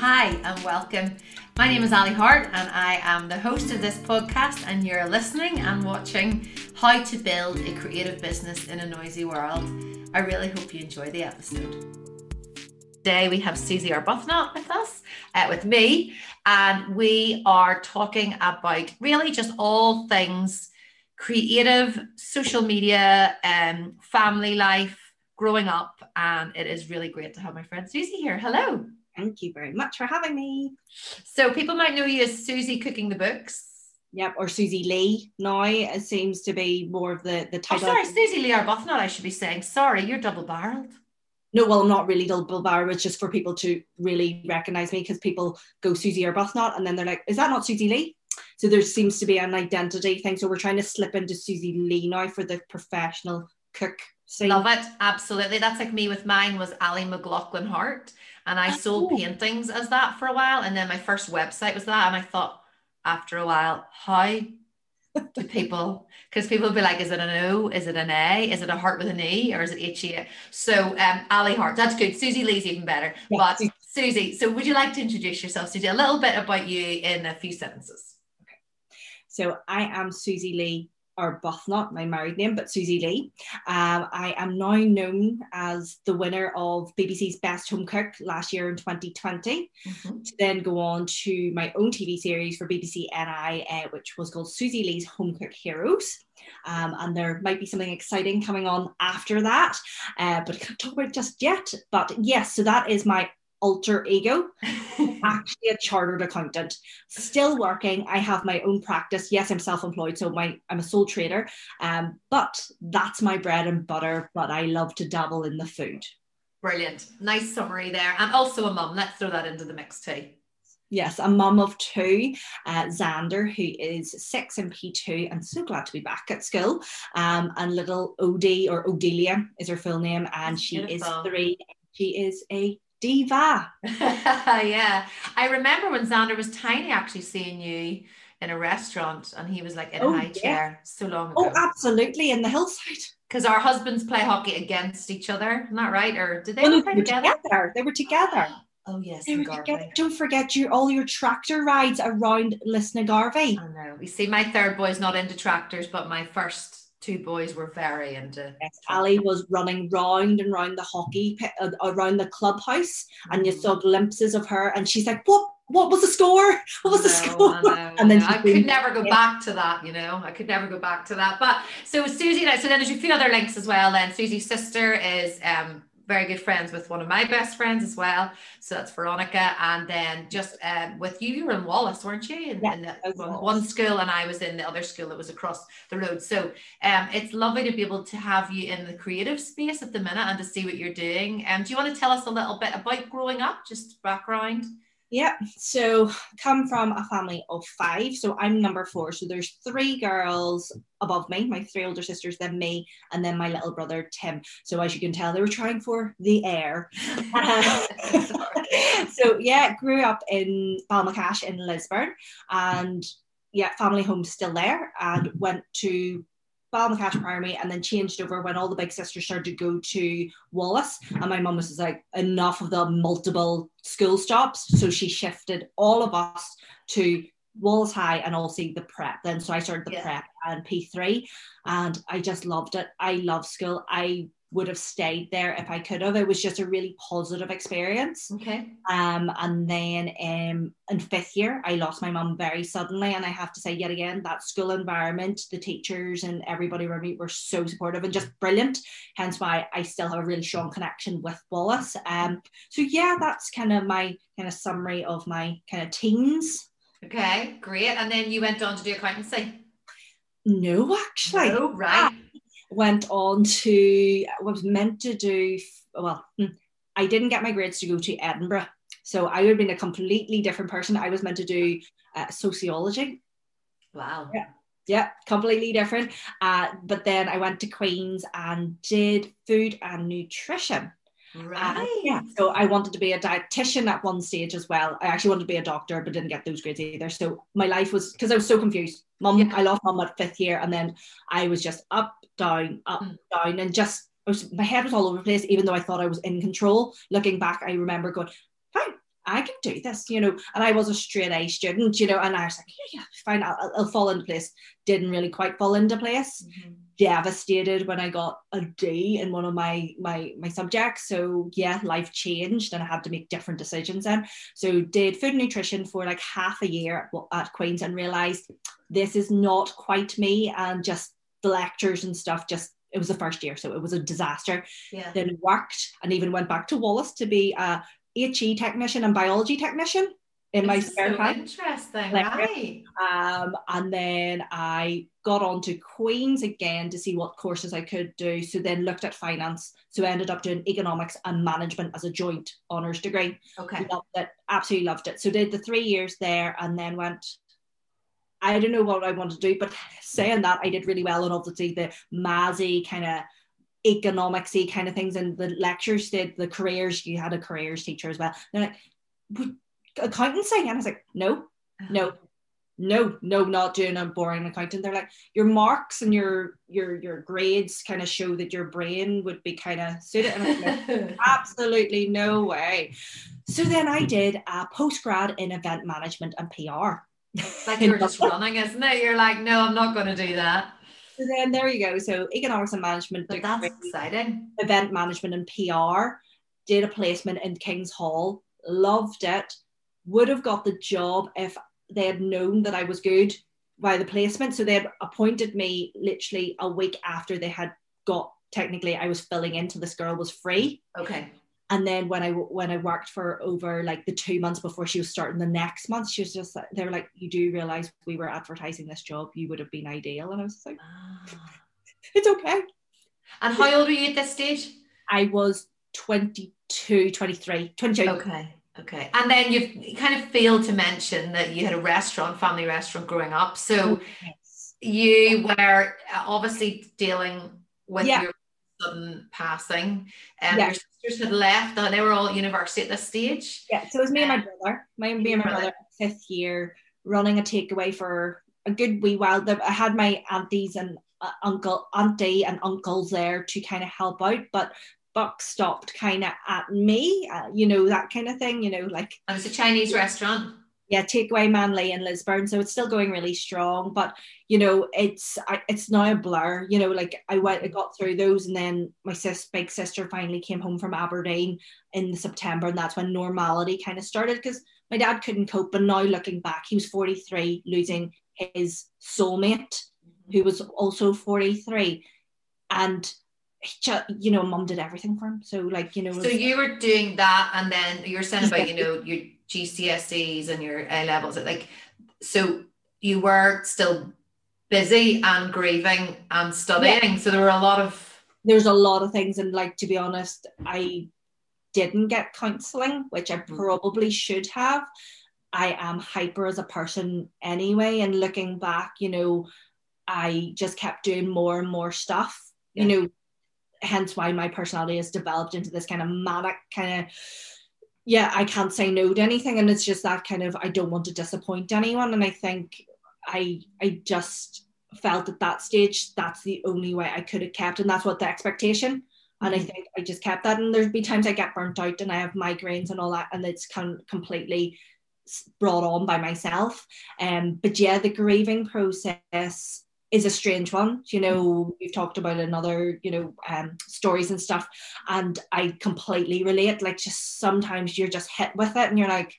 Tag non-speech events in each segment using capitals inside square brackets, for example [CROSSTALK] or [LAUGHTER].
Hi and welcome. My name is Ali Hart and I am the host of this podcast and you're listening and watching how to build a creative business in a noisy world. I really hope you enjoy the episode. Today we have Susie Arbuthnot with us, uh, with me, and we are talking about really just all things creative, social media, um, family life, growing up, and it is really great to have my friend Susie here. Hello. Thank you very much for having me. So people might know you as Susie cooking the books. Yep, or Susie Lee now it seems to be more of the the title. Oh, title. sorry, Susie Lee Arbuthnot. I should be saying. Sorry, you're double barreled. No, well, I'm not really double barreled. It's just for people to really recognize me because people go Susie Arbuthnot and then they're like, "Is that not Susie Lee?" So there seems to be an identity thing. So we're trying to slip into Susie Lee now for the professional cook scene. Love it. Absolutely. That's like me with mine was Ali McLaughlin Hart. And I sold paintings as that for a while. And then my first website was that. And I thought after a while, how do people because people would be like, is it an O? Is it an A? Is it a heart with an E? Or is it H E? So um Ali Hart, that's good. Susie Lee's even better. But. Susie, so would you like to introduce yourself, Susie? A little bit about you in a few sentences. Okay. So I am Susie Lee Arbuthnot, my married name, but Susie Lee. Um, I am now known as the winner of BBC's Best Home Cook last year in 2020. Mhm. To then go on to my own TV series for BBC NI, uh, which was called Susie Lee's Home Cook Heroes. Um, and there might be something exciting coming on after that, uh, but I can't talk about it just yet. But yes, so that is my alter ego [LAUGHS] actually a chartered accountant still working i have my own practice yes i'm self-employed so my i'm a sole trader um, but that's my bread and butter but i love to dabble in the food Brilliant. Nice summary there. And also a mum. Let's throw that into the mix too. yes a mum of two uh, xander who is six in p2 and so glad to be back at school um, and little od or odelia is her full name and she Beautiful. is three she is a diva [LAUGHS] yeah. I remember when Xander was tiny actually seeing you in a restaurant and he was like in a Oh, high yeah. chair so long oh, ago. oh absolutely in the hillside [LAUGHS] Because our husbands play hockey against each other, isn't that right? Or did they Oh, no, ever they were together? together they were together [GASPS] Oh yes, They were together. Don't forget your all your tractor rides around Lisnagarvey. I know. You see, my third boy's not into tractors, but my first two boys were very into. Yes, Ali was running round and round the hockey pit, uh, around the clubhouse, and you Mm. saw glimpses of her, and she's like, "What? What was the score? [LAUGHS] What was the score?" Know, [LAUGHS] And then I, know. could never go yeah. back to that, you know. I could never go back to that. But so Susie, so then there's a few other links as well. Then Susie's sister is um very good friends with one of my best friends as well. So that's Veronica. And then just um with you, you were in Wallace, weren't you? In, Yeah, in the, one school, and I was in the other school that was across the road. So um it's lovely to be able to have you in the creative space at the minute and to see what you're doing. Um, do you want to tell us a little bit about growing up, just background? Yeah, so come from a family of five. So I'm number four. So there's three girls above me, my three older sisters, then me, and then my little brother Tim. So as you can tell, they were trying for the heir. Um, [LAUGHS] so yeah, grew up in Ballymacash in Lisburn, and yeah, family home still there, and went to Ballymacash Primary, and then changed over when all the big sisters started to go to Wallace, and my mum was just like, enough of the multiple school stops, so she shifted all of us to Wallace High and also the prep. Then so I started the Yeah. prep and P three, and I just loved it. I love school. I would have stayed there if I could have. It was just a really positive experience. okay. Um, and then um, in fifth year, I lost my mum very suddenly. And I have to say, yet again, that school environment, the teachers and everybody around me were so supportive and just brilliant. Hence why I still have a really strong connection with Wallace. Um, so, yeah, that's kind of my kind of summary of my kind of teens. Okay, great. And then you went on to do accountancy. No, actually. Oh, right. Went on to was meant to do well hmm, I didn't get my grades to go to Edinburgh. So I would have been a completely different person. I was meant to do uh, sociology. Wow. Yeah. yeah completely different. Uh, but then I went to Queen's and did food and nutrition Uh, Right. yeah, so I wanted to be a dietitian at one stage as well. I actually wanted to be a doctor, but didn't get those grades either. So my life was because I was so confused. Mum, Yeah. I lost mum at fifth year, and then I was just up, down, up, Mm. down, and just I was, my head was all over the place. Even though I thought I was in control, looking back, I remember going fine. I can do this, you know. And I was a straight A student, you know, and I was like, yeah, yeah, fine, I'll, I'll fall into place. Didn't really quite fall into place. Mm-hmm. Devastated when I got a D in one of my my my subjects. So yeah, life changed, and I had to make different decisions. Then, so did food and nutrition for like half a year at Queens, and realized this is not quite me, and just the lectures and stuff just it was the first year, so it was a disaster. Yeah. Then worked and even went back to Wallace to be a HE technician and biology technician in my spare so time. Interesting, right? Um, and then I got on to Queen's again to see what courses I could do. So then looked at finance. So I ended up doing economics and management as a joint honours degree. Okay. Loved it, absolutely loved it. So did the three years there and then went I don't know what I want to do, but [LAUGHS] saying that I did really well and obviously the Mazzy kind of economicsy kind of things and the lectures did the careers you had a careers teacher as well they're like accountancy and I was like no uh-huh. no no no not doing a boring accountant they're like your marks and your your your grades kind of show that your brain would be kind of suited and like, [LAUGHS] absolutely no way so then I did a post grad in event management and PR like you're just running, isn't it? You're like, no, I'm not going to do that. So then there you go. So economics and management. But that's exciting. Event management and PR. Did a placement in King's Hall. Loved it. Would have got the job if they had known that I was good by the placement. So they had appointed me literally a week after they had got technically I was filling into this girl was free. Okay and then when I when I worked for over like the two months before she was starting the next month, she was just they were like, "You do realize we were advertising this job? You would have been ideal." And I was like, ah. "It's okay." And how old were you at this stage? I was 22, 23, 22. Okay. Okay. And then you've kind of failed to mention that you had a restaurant, family restaurant growing up. So oh, yes. you were obviously dealing with yeah. your sudden passing. And um, yeah. your sisters had left, and they were all at university at this stage. Yeah, so it was me and my brother, my me and my brother, fifth year, running a takeaway for a good wee while. I had my aunties and uh, uncle, auntie and uncles there to kind of help out, but buck stopped kind of at me, uh, you know, that kind of thing, you know, like. And it's a Chinese restaurant yeah, Takeaway Manly in Lisburn. So it's still going really strong, but you know, it's I, it's now a blur. You know, like I went, I got through those, and then my sis, big sister, finally came home from Aberdeen in September, and that's when normality kind of started because my dad couldn't cope. But now looking back, he was 43, losing his soulmate, who was also 43, and just, you know, mum did everything for him. So like, you know. So you were doing that, and then you're saying about you know your GCSEs and your A levels. Like, so you were still busy and grieving and studying. Yeah. So there were a lot of. There's a lot of things, and like to be honest, I didn't get counselling, which I mm. probably should have. I am hyper as a person anyway, and looking back, you know, I just kept doing more and more stuff. Yeah. You know, hence why my personality has developed into this kind of manic kind of yeah, I can't say no to anything. And it's just that kind of I don't want to disappoint anyone. And I think I I just felt at that stage that's the only way I could have kept, and that's what the expectation. And I mm-hmm. think I just kept that. And there'd be times I get burnt out and I have migraines and all that, and it's kind completely brought on by myself. Um, but yeah, the grieving process is a strange one. You know, we've talked about another, you know, um, stories and stuff, and I completely relate. Like, just sometimes you're just hit with it, and you're like,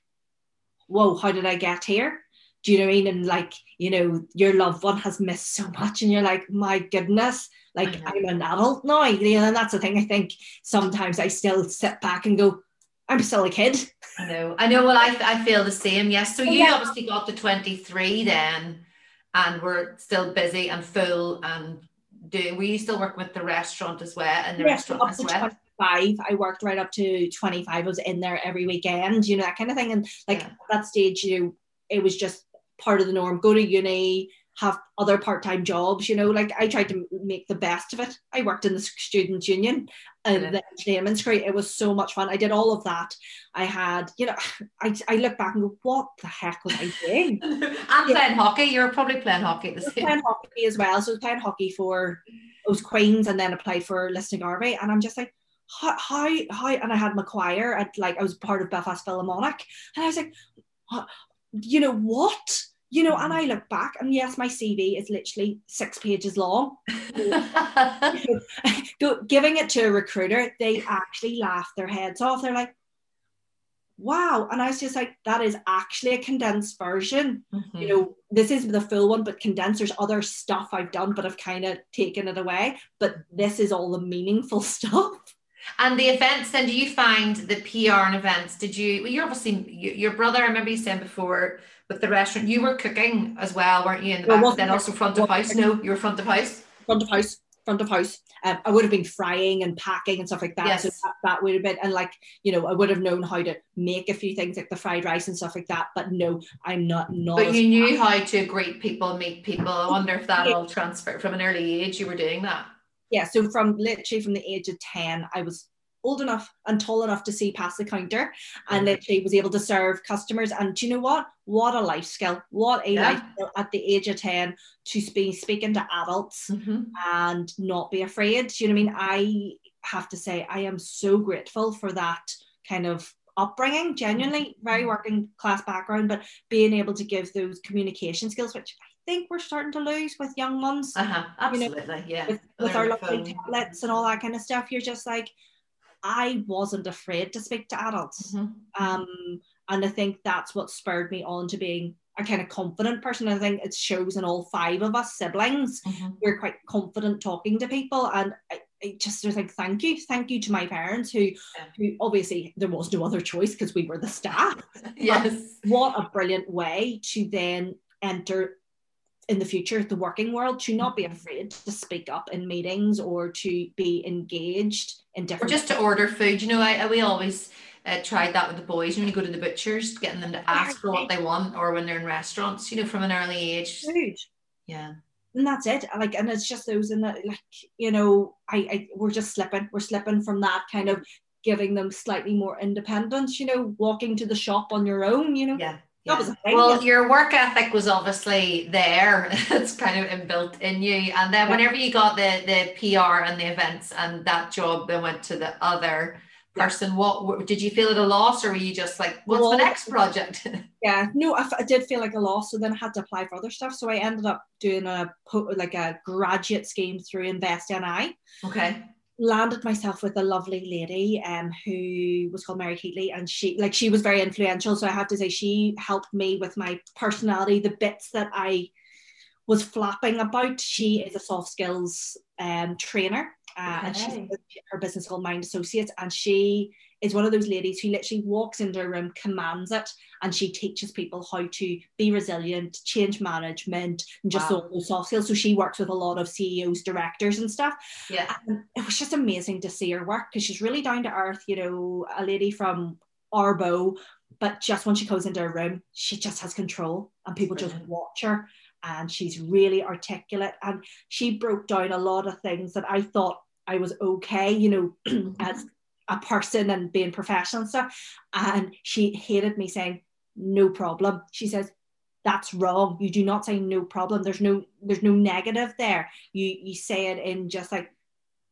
"Whoa, how did I get here?" Do you know what I mean? And like, you know, your loved one has missed so much, and you're like, "My goodness." Like I'm an adult now, you know, and that's the thing. I think sometimes I still sit back and go, I'm still a kid. I know. I know. Well, I, I feel the same. Yes. So you yeah. obviously got to 23 then and we're still busy and full um, and doing we still work with the restaurant as well and the yes, restaurant as well. 25 i worked right up to 25 i was in there every weekend you know that kind of thing. And like yeah. at that stage you know it was just part of the norm. Go to uni have other part-time jobs you know like i tried to make the best of it. I worked in the student union and yeah. the entertainment great. It was so much fun. I did all of that. I had you know [SIGHS] i, I look back and go what the heck was i doing? [LAUGHS] And yeah. playing hockey. You were probably playing hockey the same playing hockey as well. So I was playing hockey for those queens and then applied for Lisnagarvey and i'm just like how, how, how, and I had my choir at like, I was part of Belfast Philharmonic. And I was like, you know, what? You know, and I look back, and yes, my CV is literally six pages long. [LAUGHS] Giving it to a recruiter, they actually laugh their heads off. They're like, wow. And I was just like, that is actually a condensed version. Mm-hmm. You know, this is the full one, but condensed. There's other stuff I've done, but I've kind of taken it away. But this is all the meaningful [LAUGHS] stuff. And the events, then, do you find the PR and events? Did you? Well, you're obviously your brother. I remember you saying before with the restaurant, you were cooking as well, weren't you? In the back, then also front of house. No, you were front of house. Front of house front of house. Um, I would have been frying and packing and stuff like that. Yes. So that, that, would have been, and like, you know, I would have known how to make a few things like the fried rice and stuff like that. But no, I'm not. not but you knew how to greet people, meet people. I wonder if that all transferred from an early age. You were doing that. Yeah. So from literally from the age of 10, I was old enough and tall enough to see past the counter and literally was able to serve customers. And do you know what? What a life skill. What a yeah. life skill at the age of 10 to be speaking to adults mm-hmm. and not be afraid. Do you know what I mean? I have to say, I am so grateful for that kind of upbringing, genuinely, mm-hmm. very working class background, but being able to give those communication skills, which I think we're starting to lose with young ones. Uh-huh, absolutely, you know, yeah. With, with our lovely tablets and all that kind of stuff, you're just like, I wasn't afraid to speak to adults. Mm-hmm. Um, and I think that's what spurred me on to being a kind of confident person. I think it shows in all five of us siblings. Mm-hmm. We're quite confident talking to people. And I, I just was like, thank you. Thank you to my parents who, yeah. who obviously there was no other choice because we were the staff. [LAUGHS] yes. But what a brilliant way to then enter in the future the working world to not be mm-hmm. afraid to speak up in meetings or to be engaged in different or just to order food. You know I, we always uh, tried that with the boys when you go to the butchers getting them to ask for what they want or when they're in restaurants you know from an early age. Food. Yeah. And that's it. Like and it's just those in the like you know I, I we're just slipping. We're slipping from that kind of giving them slightly more independence you know walking to the shop on your own you know. Yeah yeah. Well, your work ethic was obviously there. [LAUGHS] it's kind of inbuilt in you. And then whenever you got the the PR and the events and that job then went to the other person, what did you feel at a loss or were you just like, what's well, the next project? [LAUGHS] yeah, no, I, I did feel like a loss. So then I had to apply for other stuff. So I ended up doing a like a graduate scheme through Invest NI. Okay landed myself with a lovely lady um, who was called Mary Keatley, and she like she was very influential. So I have to say she helped me with my personality, the bits that I was flapping about. She is a soft skills um, trainer, uh, okay. and she's her business called Mind Associates, and she is one of those ladies who literally walks into a room, commands it, and she teaches people how to be resilient, change management, and just wow. those soft skills. So she works with a lot of CEOs, directors, and stuff. Yeah. And it was just amazing to see her work because she's really down to earth, you know, a lady from Ardboe, but just when she goes into a room, she just has control and people just watch her and she's really articulate and she broke down a lot of things that I thought I was okay, you know, [CLEARS THROAT] as a person and being professional and stuff. And she hated me saying, no problem. She says, that's wrong. You do not say no problem. There's no there's no negative there. You you say it in just like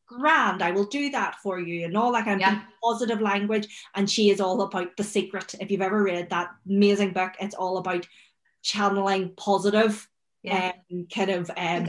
grand, I will do that for you, and all that kind of positive language. And she is all about the secret. If you've ever read that amazing book, it's all about channeling positive yeah. um, kind of um,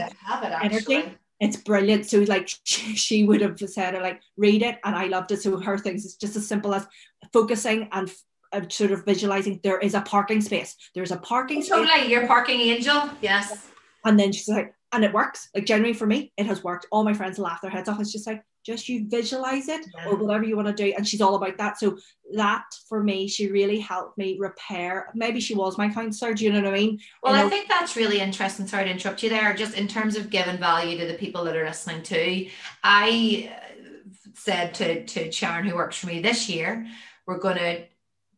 energy it's brilliant. So like [LAUGHS] she, she would have said like read it, and I loved it. So her things is just as simple as focusing and uh, sort of visualizing there is a parking space. There's a parking totally. space. Your parking angel, yes. And then she's like, and it works. Like generally for me, it has worked. All my friends laugh their heads off. It's just like just you visualize it yeah. or whatever you want to do. And she's all about that. So that for me, she really helped me repair. Maybe she was my counselor. Do you know what I mean? Well, I think that's really interesting. Sorry to interrupt you there. Just in terms of giving value to the people that are listening to, I uh, said to to Sharon, who works for me this year, we're going to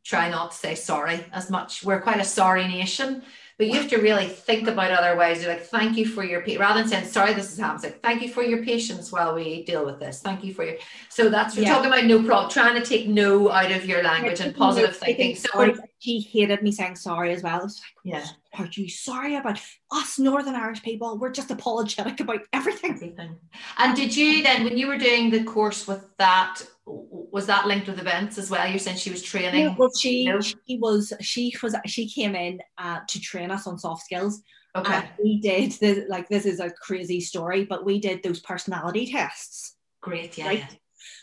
try not to say sorry as much. We're quite a sorry nation. But you have to really think about other ways. You're like, thank you for your rather than saying sorry, this is happening. Like, thank you for your patience while we deal with this. Thank you for your. So that's we're yeah. talking about no problem, trying to take no out of your language and positive thinking. So she hated me saying sorry as well. It's like, yeah, are you sorry about us Northern Irish people? We're just apologetic about everything. Everything. And did you then, when you were doing the course with that, was that linked with events as well? You're saying she was training. Yeah, well, she No. she was she was she came in uh, to train us on soft skills. Okay. And we did the, like this is a crazy story, but we did those personality tests. Great. Yeah. right.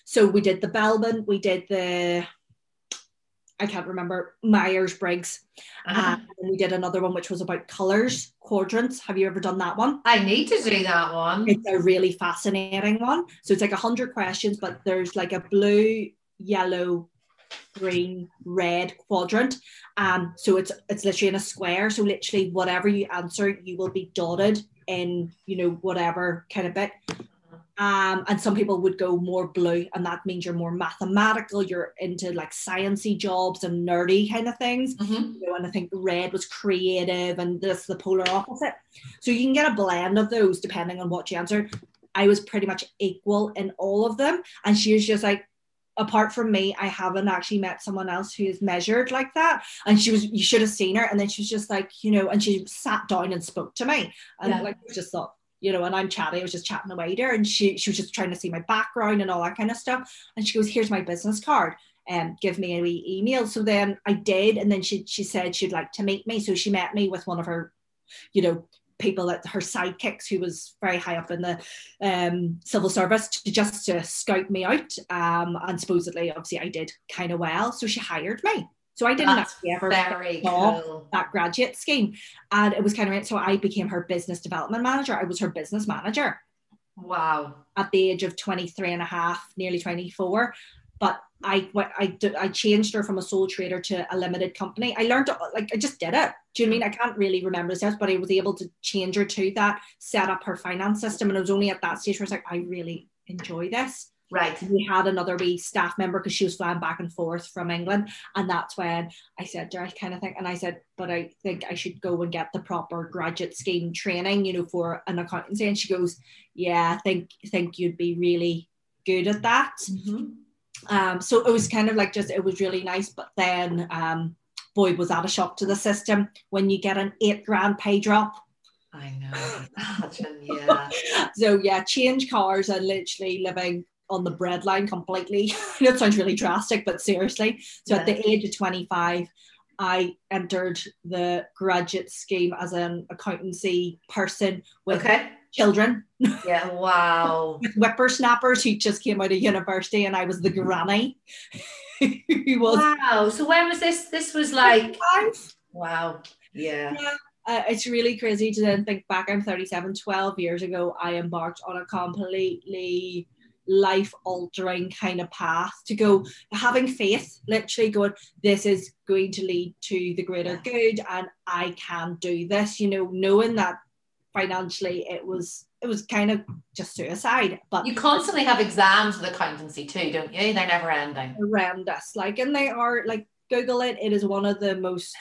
So we did the Belbin, we did the I can't remember Myers Briggs, Uh-huh. and we did another one which was about colors quadrants. Have you ever done that one? I need to do that one. It's a really fascinating one. So it's like a hundred questions, but there's like a blue, yellow, green, red quadrant. Um, so it's it's literally in a square. So literally whatever you answer, you will be dotted in, you know, whatever kind of bit. Um, and some people would go more blue, and that means you're more mathematical, you're into like sciencey jobs and nerdy kind of things Mhm. you know, and I think red was creative and this the polar opposite. So you can get a blend of those depending on what you answered. I was pretty much equal in all of them. And she was just like, apart from me, I haven't actually met someone else who is measured like that. And she was, you should have seen her. And then she was just like, you know, and she sat down and spoke to me. And Yeah. like, I just thought, you know, and I'm chatting, I was just chatting away there. And she, she was just trying to see my background and all that kind of stuff. And she goes, here's my business card and give me a wee email. So then I did, and then she she said she'd like to meet me. So she met me with one of her, you know, people at her sidekicks who was very high up in the um, civil service to just to scout me out. Um, and supposedly, obviously, I did kind of well. So she hired me. So I didn't That's actually ever very cool. that graduate scheme, and it was kind of right. so I became her business development manager. I was her business manager Wow. at the age of 23 and a half, nearly 24. But I what I did, I changed her from a sole trader to a limited company. I learned, to, like, I just did it. Do you know what I mean? I can't really remember the steps, but I was able to change her to that, set up her finance system. And it was only at that stage where I was like, I really enjoy this. Right. We had another wee staff member because she was flying back and forth from England. And that's when I said to her, I kind of think, and I said, but I think I should go and get the proper graduate scheme training, you know, for an accountancy. And she goes, Yeah, I think, think you'd be really good at that. Mhm. Um, so it was kind of like just it was really nice. But then, um, boy, was that a shock to the system when you get an eight grand pay drop. I know. [LAUGHS] Imagine, yeah. So yeah, change cars and literally living on the breadline completely. [LAUGHS] I know it sounds really drastic, but seriously. So at the age of 25, I entered the graduate scheme as an accountancy person with Okay. children, Yeah. Wow. [LAUGHS] with whippersnappers who just came out of university, and I was the granny [LAUGHS] who was Wow. So when was this? This was like five. wow. Yeah. uh, it's really crazy to then think back. I'm 37, 12 years ago, I embarked on a completely life altering kind of path to go having faith, literally going, this is going to lead to the greater good and I can do this, you know, knowing that financially it was it was kind of just suicide but You constantly have exams with accountancy too, don't you? They're never ending. horrendous. Like, and they are like Google it. It is one of the most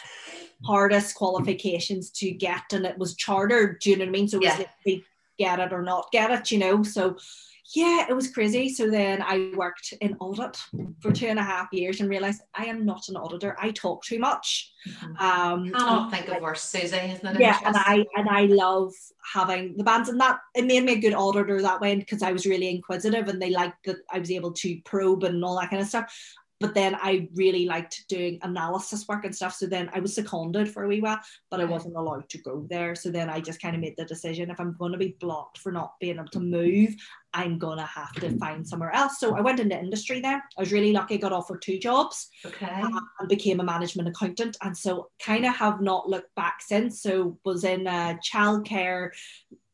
hardest qualifications to get, and it was chartered. Do you know what I mean? So it was Yeah. literally get it or not get it. You know, so yeah, it was crazy. So then I worked in audit for two and a half years and realized I am not an auditor. I talk too much. Um, Cannot think of worse, Susie, isn't it? yeah, and? I and I love having the bands, and that it made me a good auditor that way because I was really inquisitive, and they liked that I was able to probe and all that kind of stuff. But then I really liked doing analysis work and stuff. So then I was seconded for a wee while, but I wasn't allowed to go there. So then I just kind of made the decision if I'm going to be blocked for not being able to move, I'm going to have to find somewhere else. So I went into industry then. I was really lucky, got offered two jobs Okay. Um, and became a management accountant and so kind of have not looked back since so was in a childcare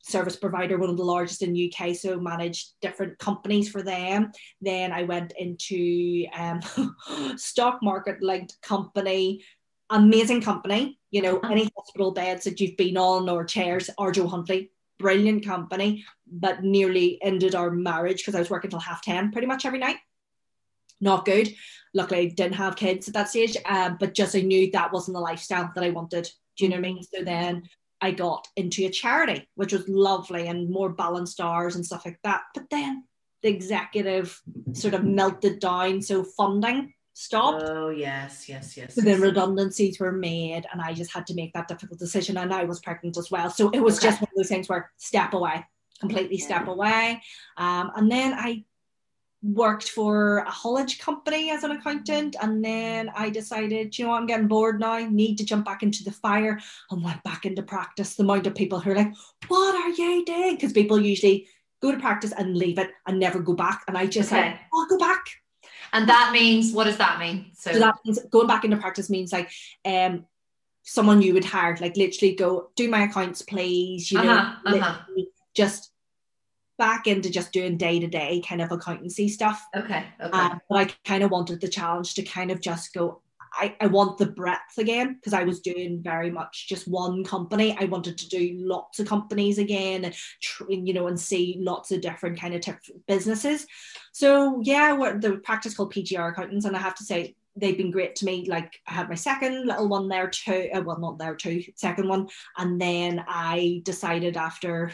service provider one of the largest in uk so managed different companies for them then i went into um, [LAUGHS] stock market linked company amazing company you know Uh-huh. any hospital beds that you've been on or chairs ArjoHuntleigh brilliant company but nearly ended our marriage because i was working till half 10 pretty much every night not good luckily I didn't have kids at that stage, um, but just I knew that wasn't the lifestyle that I wanted. Do you know what I mean? So then I got into a charity, which was lovely and more balanced hours and stuff like that. But then the executive sort of melted down, so funding stopped. Oh yes, yes, yes. So then yes. redundancies were made, and I just had to make that difficult decision. And I was pregnant as well, so it was Okay. just one of those things where step away, completely step away. Um, and then I worked for a haulage company as an accountant and then I decided, you know, I'm getting bored now, need to jump back into the fire and went back into practice. The amount of people who are like, what are you doing? Because people usually go to practice and leave it and never go back. And I just okay. said, I'll go back. And that means, what does that mean? So, so that means going back into practice means like, um, someone you would hire, like literally go do my accounts, please, you know, uh-huh, uh-huh. just back into just doing day to day kind of accountancy stuff. Okay. Okay. Um, but I kind of wanted the challenge to kind of just go. I, I want the breadth again because I was doing very much just one company. I wanted to do lots of companies again, and you know, and see lots of different kind of t- businesses. So yeah, what the practice called PGR Accountants, and I have to say they've been great to me. Like I had my second little one there too. Uh, well, not there too, second one, and then I decided after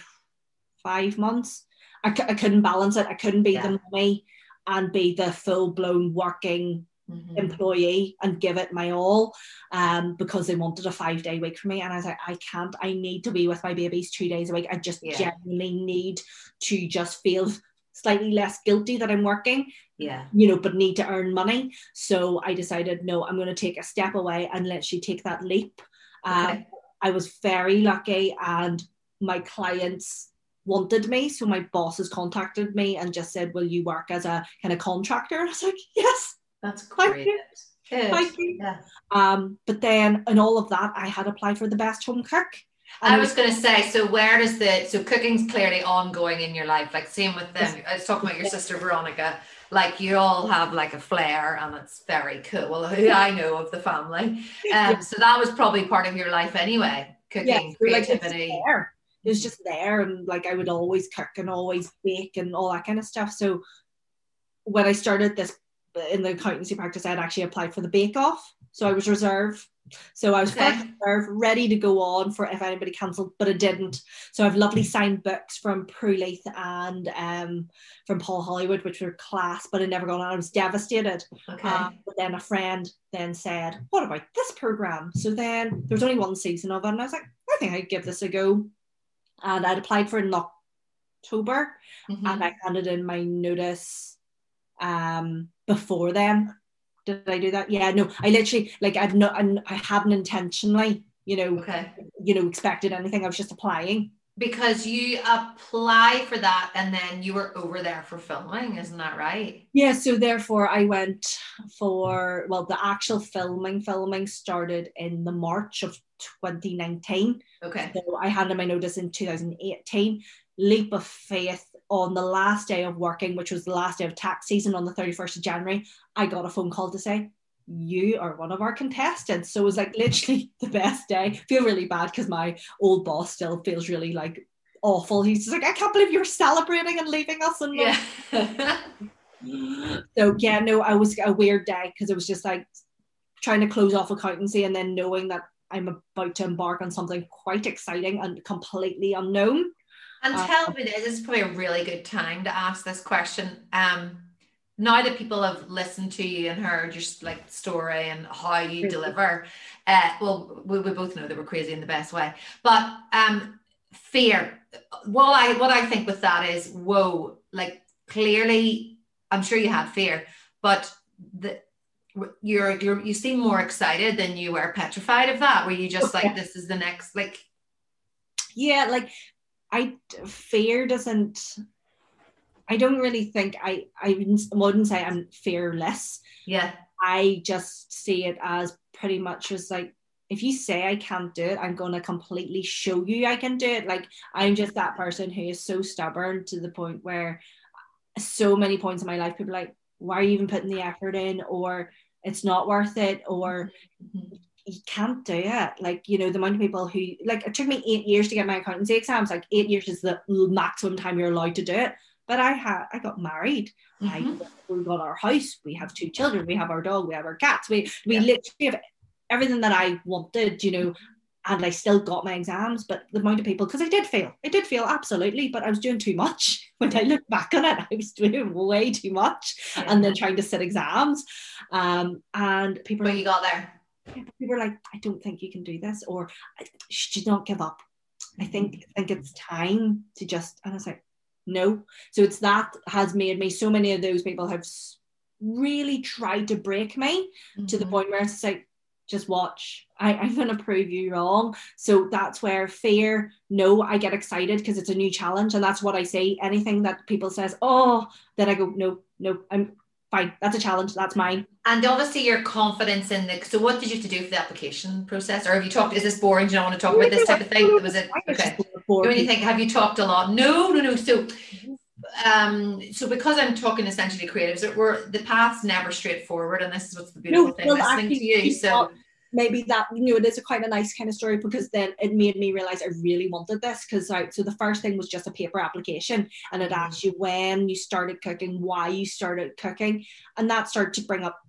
five months I, I couldn't balance it. I couldn't be yeah. the mommy and be the full blown working mm-hmm. employee and give it my all um, because they wanted a five day week for me. And I was like, I can't, I need to be with my babies two days a week. I just yeah. genuinely need to just feel slightly less guilty that I'm working. Yeah. You know, but need to earn money. So I decided, no, I'm going to take a step away and let she take that leap. Okay. Um, I was very lucky and my clients wanted me. So my bosses contacted me and just said, Will you work as a kind of contractor? I was like, Yes. That's great. Thank you. Yeah. Um, but then in all of that, I had applied for the best home cook. I was going to say, so where does the so cooking's clearly ongoing in your life? Like same with them. I was talking about your sister Veronica. Like you all have like a flair, and it's very cool. Well, [LAUGHS] who I know of the family, [LAUGHS] um, so that was probably part of your life anyway. Cooking, yeah, creativity. Like it was just there and like I would always cook and always bake and all that kind of stuff. So when I started this in the accountancy practice, I'd actually applied for the bake off. So I was reserve. So I was okay. reserve, ready to go on for if anybody cancelled, but it didn't. So I have lovely signed books from Prue Leith and um, from Paul Hollywood, which were class, but I never got on. I was devastated. Okay. Um, but then a friend then said, What about this program? So then there was only one season of it, and I was like, I think I'd give this a go and I'd applied for it in October mm-hmm. and I handed in my notice um, before then. Did I do that? Yeah, no, I literally like I'd not I hadn't intentionally, you know, okay. you know, expected anything. I was just applying. Because you apply for that and then you were over there for filming, isn't that right? Yeah, so therefore I went for well, the actual filming filming started in the March of 2019. Okay. So I handed my notice in 2018. Leap of faith on the last day of working, which was the last day of tax season on the 31st of January, I got a phone call to say, you are one of our contestants. So it was like literally [LAUGHS] the best day. I feel really bad because my old boss still feels really like awful. He's just like, I can't believe you're celebrating and leaving us. And yeah. [LAUGHS] so yeah, no, I was a weird day because it was just like trying to close off accountancy and then knowing that I'm about to embark on something quite exciting and completely unknown. And tell uh, me this, this is probably a really good time to ask this question. Um, now that people have listened to you and heard your like story and how you deliver, uh, well, we, we both know that we're crazy in the best way. But um, fear, what I what I think with that is, whoa, like clearly, I'm sure you had fear, but the you're you're you seem more excited than you were petrified of that. Were you just like this is the next like yeah like i fear doesn't i don't really think i i wouldn't say i'm fearless yeah i just see it as pretty much as like if you say I can't do it, I'm going to completely show you I can do it. Like, I'm just that person who is so stubborn to the point where so many points in my life, people like, why are you even putting the effort in? Or it's not worth it or mm-hmm. you can't do it like you know the amount of people who like it took me eight years to get my accountancy exams like eight years is the maximum time you're allowed to do it but I had I got married. Mm-hmm. I we got our house. We have two children. We have our dog. We have our cats. We we yeah. literally have everything that I wanted. You know, and I still got my exams, but the amount of people, because I did fail, I did fail absolutely, but I was doing too much. [LAUGHS] When I look back on it, I was doing way too much, yeah. and then trying to sit exams. Um, and people, but you got there. People were like, "I don't think you can do this," or "Should you not give up?" I think I think it's time to just. And I was like, no. So it's that has made me. So many of those people have really tried to break me mm-hmm. to the mm-hmm. point where it's like, just watch. I, [LAUGHS] I'm to prove you wrong. So that's where fear, no, I get excited because it's a new challenge. And that's what I say. Anything that people says, oh, then I go, no, no, I'm fine. That's a challenge. That's mine. And obviously your confidence in the, so what did you have to do for the application process? Or have you talked, is this boring? Do you not want to talk about this type of thing? Was it, okay. When you think, have you talked a lot? No, no, no. So um so because i'm talking essentially creatives we're the path's never straightforward and this is what's the beautiful no, thing well, listening to you so maybe that you know it is a quite a nice kind of story because then it made me realize I really wanted this because right so the first thing was just a paper application and it asked you when you started cooking why you started cooking and that started to bring up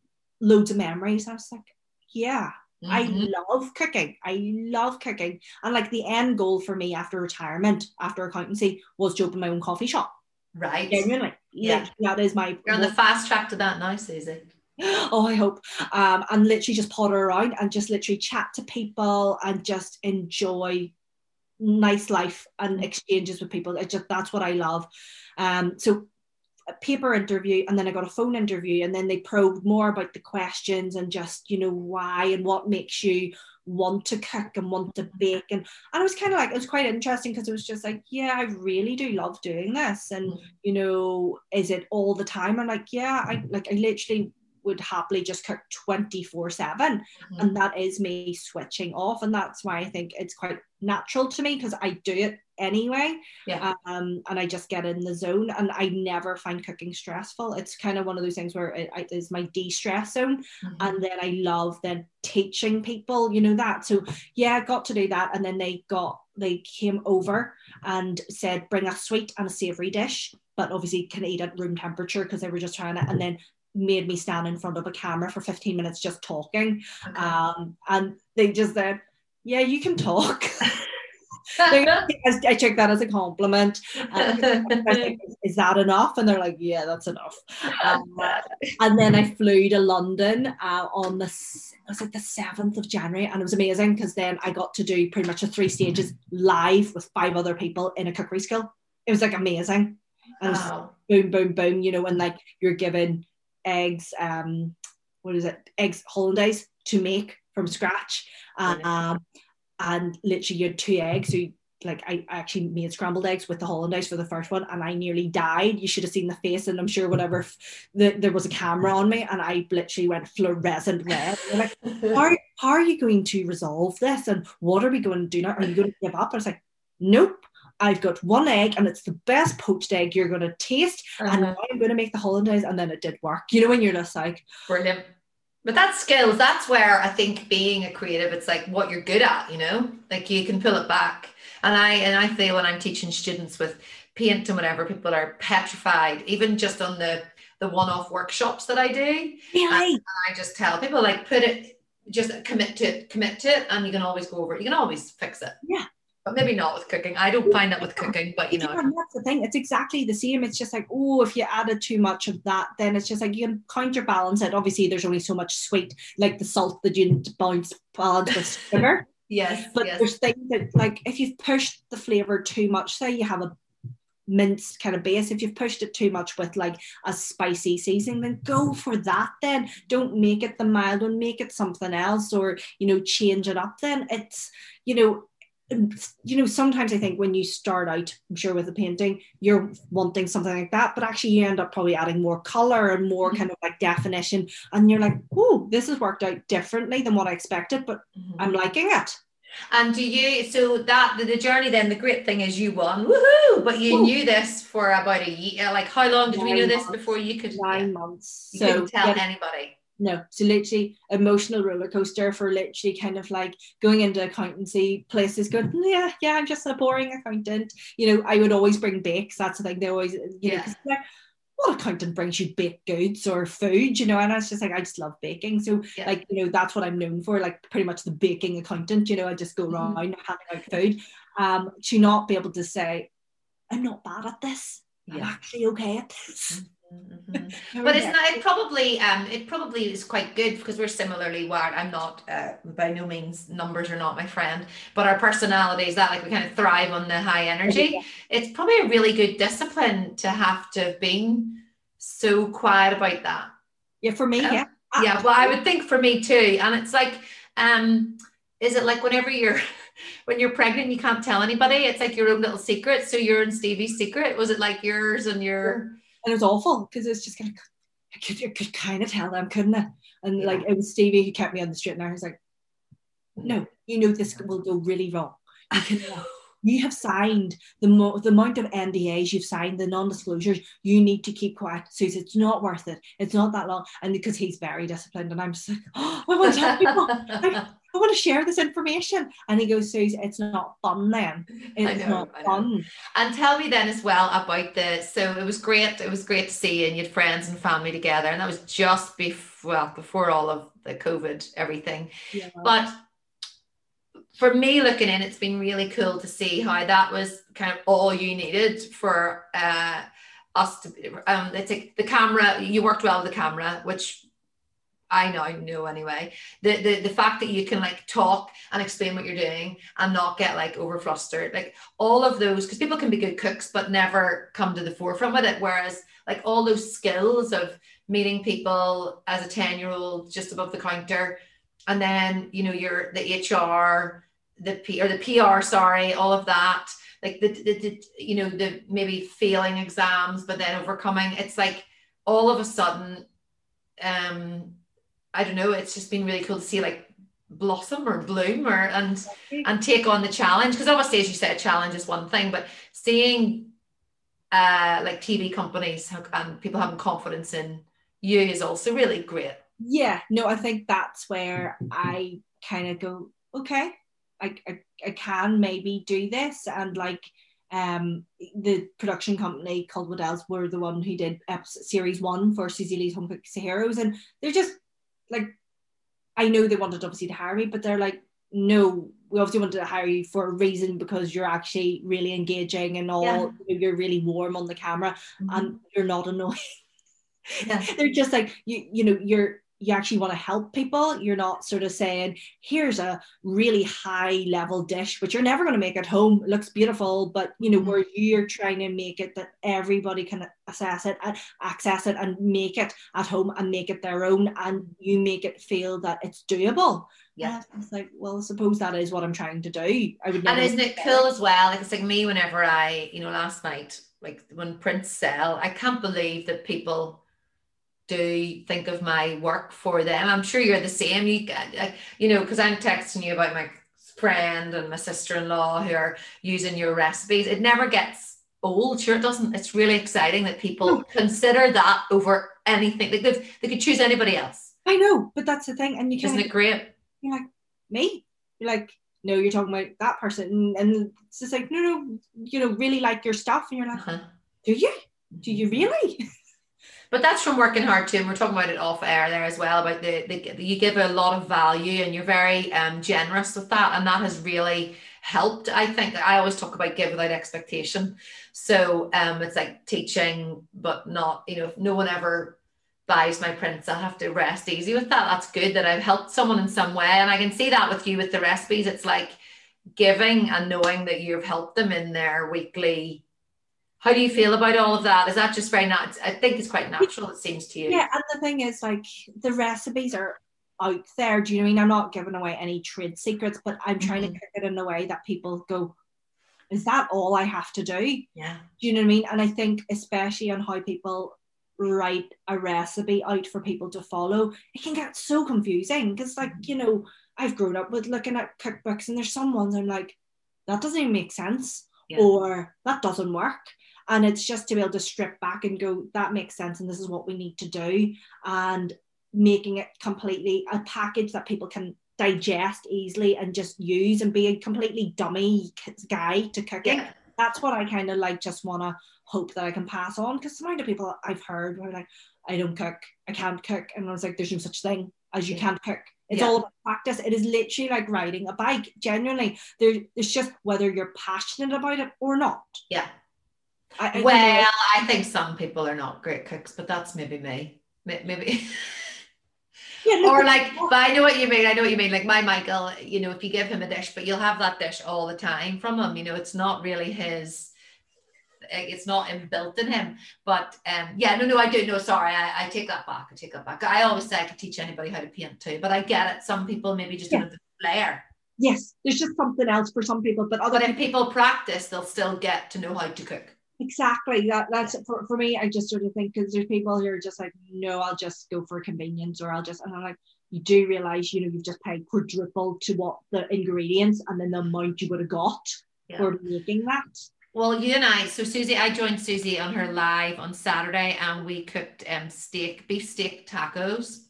loads of memories. I was like yeah mm-hmm. I love cooking. I love cooking. And like the end goal for me after retirement after accountancy was to open my own coffee shop. Right. Genuinely. Yeah. That is my you're on the fast track to that now Susie oh i hope. Um, and literally just potter around and just literally chat to people and just enjoy nice life and exchanges with people. It just that's what i love. Um, so a paper interview and then i got a phone interview and then they probed more about the questions and just you know why and what makes you want to cook and want to bake. And and it was kind of like it was quite interesting because it was just like yeah I really do love doing this. And mm. you know is it all the time? I'm like yeah I like I literally would happily just cook 24 7 mm-hmm. and that is me switching off and that's why i think it's quite natural to me because i do it anyway yeah. um, and i just get in the zone and i never find cooking stressful it's kind of one of those things where it, it is my de-stress zone mm-hmm. and then i love then teaching people you know that so yeah i got to do that and then they got they came over and said bring a sweet and a savory dish but obviously can eat at room temperature because they were just trying it and then made me stand in front of a camera for 15 minutes just talking. Okay. Um, and they just said, Yeah, you can talk. [LAUGHS] I took that as a compliment. is that enough? And they're like, yeah, that's enough. Um, and then I flew to London uh, on the was it the seventh of January, and it was amazing because then I got to do pretty much a three stages live with five other people in a cookery school. It was like amazing. And wow. boom, boom, boom, you know, and like you're given eggs, um, what is it, eggs hollandaise to make from scratch. And um, and literally you had two eggs. So you, like I actually made scrambled eggs with the hollandaise for the first one and I nearly died. You should have seen the face and I'm sure whatever the, there was a camera on me and I literally went fluorescent red. like, [LAUGHS] how, how are you going to resolve this? And what are we going to do now? Are you going to give up? I was like, nope. I've got one egg and it's the best poached egg you're going to taste. Uh-huh. And I'm going to make the hollandaise. And then it did work. You know, when you're just like, brilliant. But that's skills. That's where I think being a creative, it's like what you're good at, you know, like you can pull it back. And I, and I feel when I'm teaching students with paint and whatever, people are petrified, even just on the, the one-off workshops that I do. Yeah. And, and I just tell people like, put it, just commit to it, commit to it, and you can always go over it. You can always fix it. Yeah but maybe not with cooking. I don't find that with cooking, but you know. Yeah, that's the thing. It's exactly the same. It's just like, oh, if you added too much of that, then it's just like you can counterbalance it. Obviously, there's only so much sweet, like the salt that you balance balance with [LAUGHS] sugar. yes. But yes. there's things that like if you've pushed the flavour too much, say you have a minced kind of base. If you've pushed it too much with like a spicy seasoning, then go for that. Then don't make it the mild one, make it something else, or you know, change it up. Then it's you know you know, sometimes I think when you start out, I'm sure with a painting, you're wanting something like that, but actually you end up probably adding more color and more mm-hmm. kind of like definition. And you're like, oh, this has worked out differently than what I expected, but mm-hmm. I'm liking it. And do you, so that the, the, journey then, the great thing is you won, woohoo! But you Ooh. knew this for about a year. Like, how long did nine we know months. this before you could? Nine months. You so, couldn't tell yeah. anybody no so literally emotional roller coaster for literally kind of like going into accountancy places going yeah yeah i'm just a boring accountant you know i would always bring bakes that's the thing they always you yeah. know what accountant brings you baked goods or food you know and i was just like i just love baking so yeah. like you know that's what i'm known for like pretty much the baking accountant you know i just go mm-hmm. around mm-hmm. handing out food um to not be able to say i'm not bad at this yeah. i'm actually okay at this mm-hmm [LAUGHS] but it's not. It probably um it probably is quite good because we're similarly wired. I'm not uh, by no means numbers are not my friend, but our personalities that like we kind of thrive on the high energy. Yeah. [LAUGHS] It's probably a really good discipline to have to have been so quiet about that. Yeah, for me, um, yeah. Yeah, well, I would think for me too. And it's like, um, is it like whenever you're [LAUGHS] when you're pregnant, you can't tell anybody? It's like your own little secret. So you're in Stevie's secret. Was it like yours and your? And it was awful because it's just kind of I could, I could kind of tell them, couldn't I? And yeah. like it was Stevie who kept me on the straight and I was like, no, you know this will go really wrong. You can [LAUGHS] you have signed the, mo- the amount of NDAs you've signed, the non-disclosures, you need to keep quiet. So it's not worth it. It's not that long. And because he's very disciplined, and I'm just like, oh, I want to tell people. [LAUGHS] I, I want to share this information. And he goes, Suze, it's not fun then. It's know, not fun. And tell me then as well about the so it was great. It was great to see you and you had friends and family together. And that was just before well, before all of the COVID everything. Yeah. But for me looking in, it's been really cool to see how that was kind of all you needed for uh, us to um the camera you worked well with the camera which I know I know anyway the, the the fact that you can like talk and explain what you're doing and not get like over flustered like all of those because people can be good cooks but never come to the forefront with it whereas like all those skills of meeting people as a 10 year old just above the counter and then you know you're the HR, the P or the PR, sorry, all of that, like the, the, the you know the maybe failing exams, but then overcoming. It's like all of a sudden, um, I don't know. It's just been really cool to see like blossom or bloom or and and take on the challenge because obviously as you said a challenge is one thing but seeing uh like tv companies and people having confidence in you is also really great yeah no i think that's where i kind of go okay I, I, I can maybe do this and like um the production company called Waddell's were the one who did episode, series one for Susie Lee's Home Cook Heroes and they're just like I know they wanted obviously to hire me but they're like no we obviously wanted to hire you for a reason because you're actually really engaging and all yeah. you're really warm on the camera mm-hmm. and you're not annoying yeah. [LAUGHS] they're just like you you know you're you actually want to help people. You're not sort of saying, here's a really high level dish, which you're never going to make at home. It looks beautiful, but you know, mm-hmm. where you're trying to make it that everybody can assess it and access it and make it at home and make it their own and you make it feel that it's doable. Yeah. It's like, well, I suppose that is what I'm trying to do. I would And isn't it cool as well? Like it's like me whenever I, you know, last night, like when prints sell, I can't believe that people do think of my work for them. I'm sure you're the same. You, you know, because I'm texting you about my friend and my sister-in-law who are using your recipes. It never gets old. Sure, it doesn't. It's really exciting that people hmm. consider that over anything. They could they could choose anybody else. I know, but that's the thing. And you isn't it great? You're like me. You're like no, you're talking about that person, and it's just like no, no, you know, really like your stuff, and you're like, uh-huh. do you? Do you really? [LAUGHS] but that's from working hard too and we're talking about it off air there as well about the, the you give a lot of value and you're very um, generous with that and that has really helped i think. I always talk about give without expectation. So um, it's like teaching but not you know if no one ever buys my prints i'll have to rest easy with that. That's good that i've helped someone in some way and i can see that with you with the recipes. It's like giving and knowing that you've helped them in their weekly how do you feel about all of that? Is that just very not? I think it's quite natural. It seems to you. Yeah, and the thing is, like the recipes are out there. Do you know what I mean? I'm not giving away any trade secrets, but I'm trying mm-hmm. to cook it in a way that people go, "Is that all I have to do?" Yeah. Do you know what I mean? And I think especially on how people write a recipe out for people to follow, it can get so confusing because, like, mm-hmm. you know, I've grown up with looking at cookbooks, and there's some ones I'm like, that doesn't even make sense. Yeah. Or that doesn't work and it's just to be able to strip back and go that makes sense and this is what we need to do and making it completely a package that people can digest easily and just use and be a completely dummy guide to cooking yeah. that's what i kind of like just want to hope that i can pass on because some of the people i've heard were like i don't cook i can't cook and i was like there's no such thing as you can't cook it's yeah. all about practice. It is literally like riding a bike. Genuinely, there, it's just whether you're passionate about it or not. Yeah, I, I, well, I think some people are not great cooks, but that's maybe me. Maybe. [LAUGHS] Yeah, or like, but I know what you mean. I know what you mean. Like my Michael, you know, if you give him a dish, but you'll have that dish all the time from him. You know, it's not really his. It's not inbuilt in him. But um, yeah, no, no, I do. No, sorry, I, I take that back. I take that back. I always say I could teach anybody how to paint too, but I get it. Some people maybe just yeah. don't have the flair. Yes, there's just something else for some people, but other but if people practice, they'll still get to know how to cook exactly that that's for, for me i just sort of think because there's people who are just like no i'll just go for convenience or i'll just and i'm like you do realize you know you've just paid quadruple to what the ingredients and then the amount you would have got yeah. for making that well you and i so susie i joined susie on her live on saturday and we cooked um steak beef steak tacos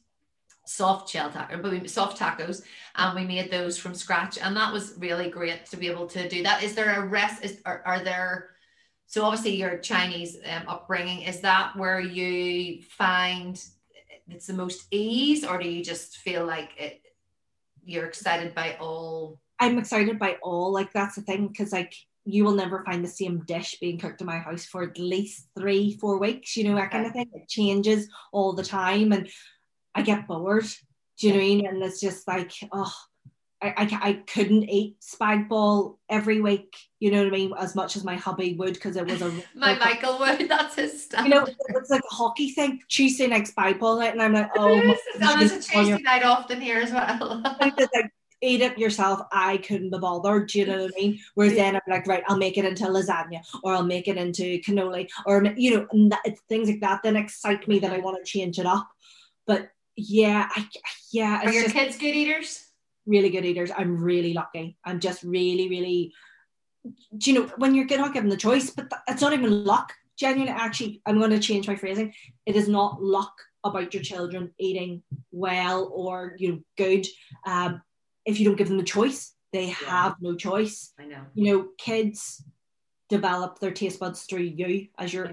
soft shell taco, but we soft tacos, and we made those from scratch, and that was really great to be able to do that. Is there a rest? Is are, are there so obviously your Chinese um, upbringing, is that where you find it's the most ease or do you just feel like it, you're excited by all? I'm excited by all, like that's the thing. Cause like you will never find the same dish being cooked in my house for at least three, four weeks, you know, that kind of thing. It changes all the time and I get bored. Do you know what I mean? And it's just like, oh, I, I, I couldn't eat spag bol every week, you know what I mean, as much as my hubby would because it was a [LAUGHS] my Michael would, [LAUGHS] that's his stuff. You know, it's like a hockey thing. Tuesday night spag bol night, and I'm like, [LAUGHS] oh, and it's a Tuesday night often here as well. like, eat it yourself. I couldn't be bothered. Do you know what I mean? Whereas then I'm like, right, I'll make it into lasagna or I'll make it into cannoli or you know, that, things like that. Then excite me that I mm-hmm. want to change it up. But yeah, I yeah. Are your just, kids good eaters? Really good eaters. I'm really lucky. I'm just really, really, do you know, when you're not given the choice, but th- it's not even luck. Genuinely, actually, I'm going to change my phrasing. It is not luck about your children eating well or you know good. Um, if you don't give them the choice, they yeah. have no choice. I know. You know, kids develop their taste buds through you as your,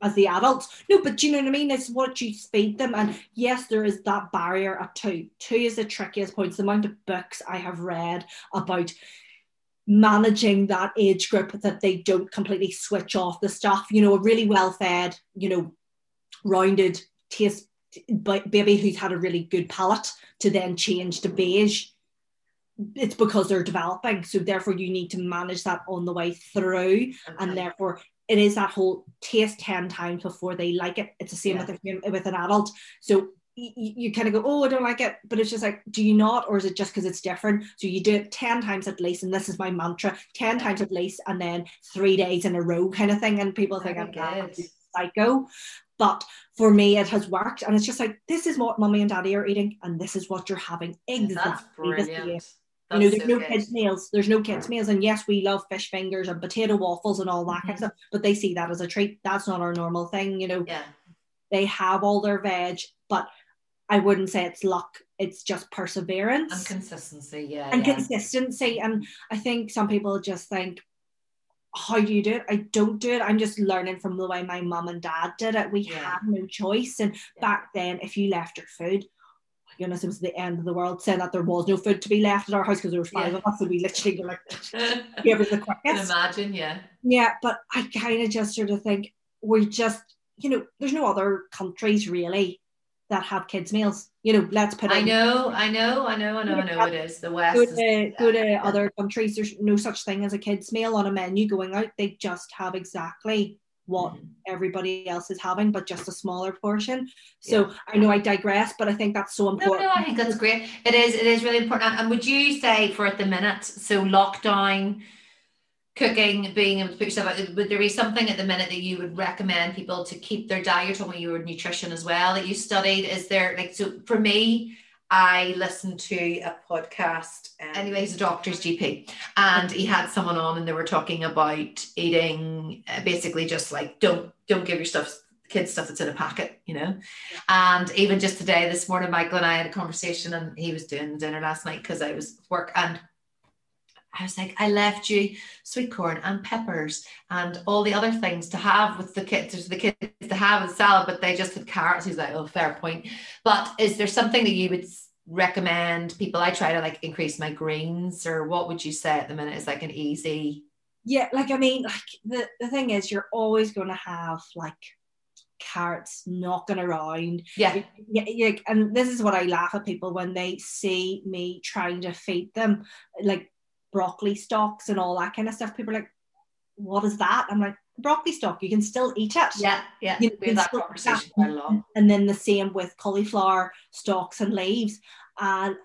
as the adults. No, but do you know what I mean? It's what you feed them. And yes, there is that barrier at two. Two is the trickiest point. the amount of books I have read about managing that age group that they don't completely switch off the stuff. You know, a really well fed, you know, rounded taste baby who's had a really good palate to then change to beige it's because they're developing. So therefore you need to manage that on the way through. Okay. And therefore it is that whole taste 10 times before they like it. It's the same yeah. with, a, with an adult. So you, you kind of go, oh, I don't like it. But it's just like, do you not? Or is it just because it's different? So you do it 10 times at least. And this is my mantra 10 times at least. And then three days in a row kind of thing. And people think I'm psycho. But for me, it has worked. And it's just like, this is what mommy and daddy are eating. And this is what you're having. Exactly. That's you know, there's so no good. kids' meals. There's no kids' meals. And yes, we love fish fingers and potato waffles and all that mm-hmm. kind of mm-hmm. stuff, but they see that as a treat. That's not our normal thing, you know. Yeah. They have all their veg, but I wouldn't say it's luck. It's just perseverance and consistency. Yeah. And yeah. consistency. And I think some people just think, how do you do it? I don't do it. I'm just learning from the way my mum and dad did it. We yeah. had no choice. And yeah. back then, if you left your food, goodness, it was the end of the world, saying that there was no food to be left at our house because there was five yeah. of us, and we literally were like, [LAUGHS] whoever's the quickest. imagine, yeah. Yeah, but I kind of just sort of think we just, you know, there's no other countries really that have kids meals. You know, let's put. I know, I know, I know, I know, I know. It is the West. Go to, go to other countries. There's no such thing as a kids meal on a menu going out. They just have exactly what mm-hmm. everybody else is having, but just a smaller portion. So yeah. I know I digress, but I think that's so important. No, no, I think that's great. It is, it is really important. And would you say for at the minute, so lockdown, cooking, being able to put yourself out, would there be something at the minute that you would recommend people to keep their diet? You're talking about your nutrition as well that you studied. Is there like so for me? I listened to a podcast. Um, anyway, he's a doctor's GP, and he had someone on, and they were talking about eating. Uh, basically, just like don't don't give your stuff kids stuff that's in a packet, you know. And even just today, this morning, Michael and I had a conversation, and he was doing the dinner last night because I was work, and I was like, I left you sweet corn and peppers and all the other things to have with the kids, the kids to have with salad, but they just had carrots. He's like, oh, fair point. But is there something that you would recommend people? I try to like increase my greens, or what would you say at the minute is like an easy yeah, like I mean, like the, the thing is you're always gonna have like carrots knocking around. Yeah. Yeah, yeah, and this is what I laugh at people when they see me trying to feed them like broccoli stalks and all that kind of stuff. People are like, what is that? I'm like, broccoli stalk, you can still eat it. Yeah, yeah. You we have that conversation quite a lot. And then the same with cauliflower stalks and leaves. And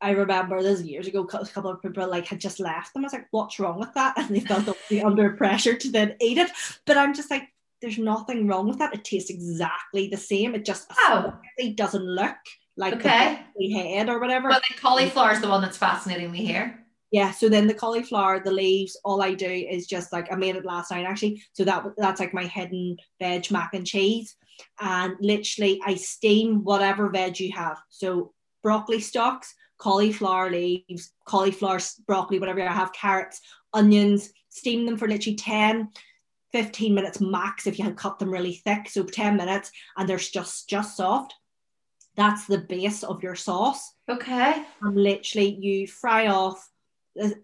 I remember this years ago, a couple of people like had just left them. I was like, what's wrong with that? [LAUGHS] And they felt under pressure to then eat it. But I'm just like, there's nothing wrong with that. It tastes exactly the same. It just Oh. doesn't look like Okay. the head or whatever. But the cauliflower is the one that's fascinating me here. Yeah, so then the cauliflower, the leaves, all I do is just like I made it last night actually. So that that's like my hidden veg mac and cheese, and literally I steam whatever veg you have. So broccoli stalks, cauliflower leaves, cauliflower, broccoli, whatever I have, carrots, onions, steam them for literally 10, 15 minutes max if you had cut them really thick. So 10 minutes, and they're just just soft. That's the base of your sauce Okay. and literally you fry off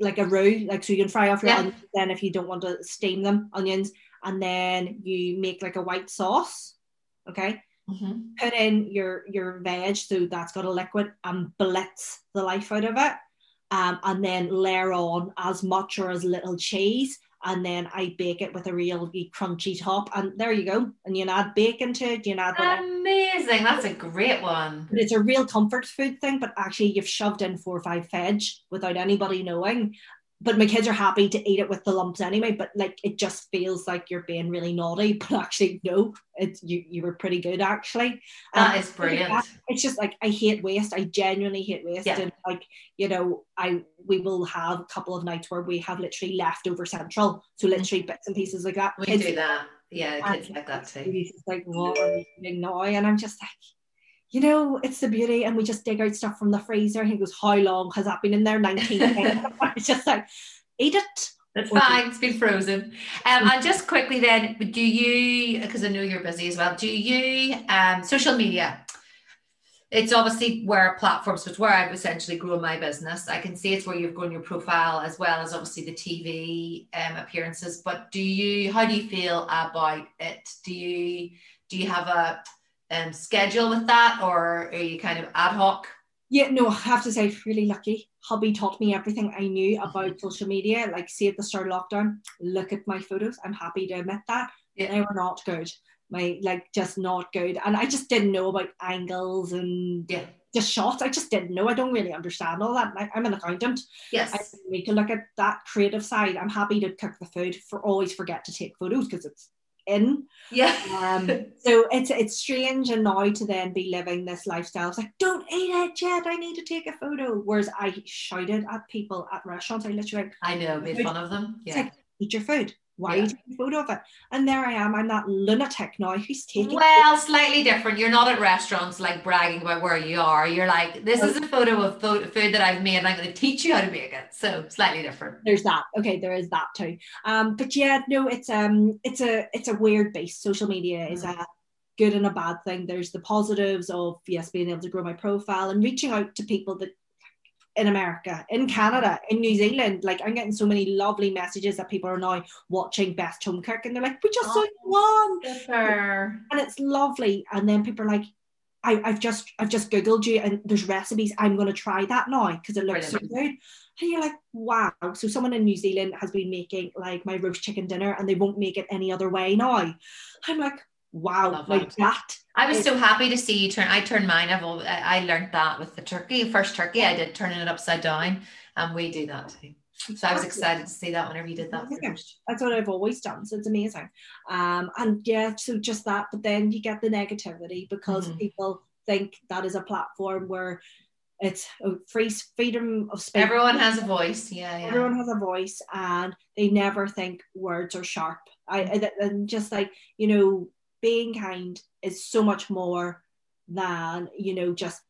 like a roux, like so you can fry off your Yeah. onions then if you don't want to steam them, onions, and then you make like a white sauce. Okay. Mhm. Put in your your veg, so that's got a liquid and blitz the life out of it. Um, and then layer on as much or as little cheese. And then I bake it with a really crunchy top. And there you go. And you can add bacon to it, you can add whatever. Amazing. That's a great one. But it's a real comfort food thing, but actually you've shoved in four or five veg without anybody knowing. But my kids are happy to eat it with the lumps anyway, but like it just feels like you're being really naughty, [LAUGHS] but actually no, it's you you were pretty good actually. That Um, is brilliant. It's just like I hate waste. I genuinely hate waste. Yeah. And like, you know, I we will have a couple of nights where we have literally leftover central. So literally bits and pieces like that. We Kids do that. Yeah, and kids like that too. Just like, what are you doing now? And I'm just like, you know, it's the beauty. And we just dig out stuff from the freezer. He goes, how long has that been in there? 19 [LAUGHS] days. [LAUGHS] It's just like, eat it. It's fine. It's been frozen. Um, and just quickly then, do you? Because I know you're busy as well. Do you? Um, social media. It's obviously where platforms, so it's where I've essentially grown my business. I can see it's where you've grown your profile as well as obviously the TV um, appearances. But do you? How do you feel about it? Do you? Do you have a um, schedule with that, or are you kind of ad hoc? Yeah, no, I have to say, really lucky. Hubby taught me everything I knew about social media. Like, see at the start of lockdown, look at my photos. I'm happy to admit that. Yeah. They were not good. My, like, just not good. And I just didn't know about angles and Yeah. just shots. I just didn't know. I don't really understand all that. I'm an accountant. Yes. I need to look at that creative side. I'm happy to cook the food. For always forget to take photos because it's in. yeah. Um, [LAUGHS] so it's it's strange and now to then be living this lifestyle. It's like, don't eat it yet. I need to take a photo. Whereas I shouted at people at restaurants. I literally I know. Made fun of them. it's Yeah. like, eat your food. Why Yeah. are you taking a photo of it? And there I am. I'm that lunatic now who's taking. Well, slightly different. You're not at restaurants like bragging about where you are. You're like, this is a photo of food that I've made, and I'm going to teach you how to make it. So slightly different. there's that okay there is that too um but yeah no it's um it's a it's a weird base social media is Mm. a good and a bad thing there's the positives of yes being able to grow my profile and reaching out to people that in America, in Canada, in New Zealand, like I'm getting so many lovely messages that people are now watching Best Home Cook and they're like, we just saw Oh. you one Super. and it's lovely. And then people are like, I, I've just I've just googled you and there's recipes. I'm going to try that now because it looks so good. And you're like, wow. So someone in New Zealand has been making like my roast chicken dinner and they won't make it any other way now. I'm like, wow, Love like that. that. I was so happy to see you turn. I turned mine. I've al- I learned that with the turkey. First turkey, I did turning it upside down, and we do that too. So I was excited to see that whenever you did that Yeah. That's what I've always done. So it's amazing. Um, and yeah, so just that, but then you get the negativity because Mhm. people think that is a platform where it's a free freedom of speech. Everyone has a voice. Yeah, yeah. everyone has a voice and they never think words are sharp i I- and just like you know being kind is so much more than you know just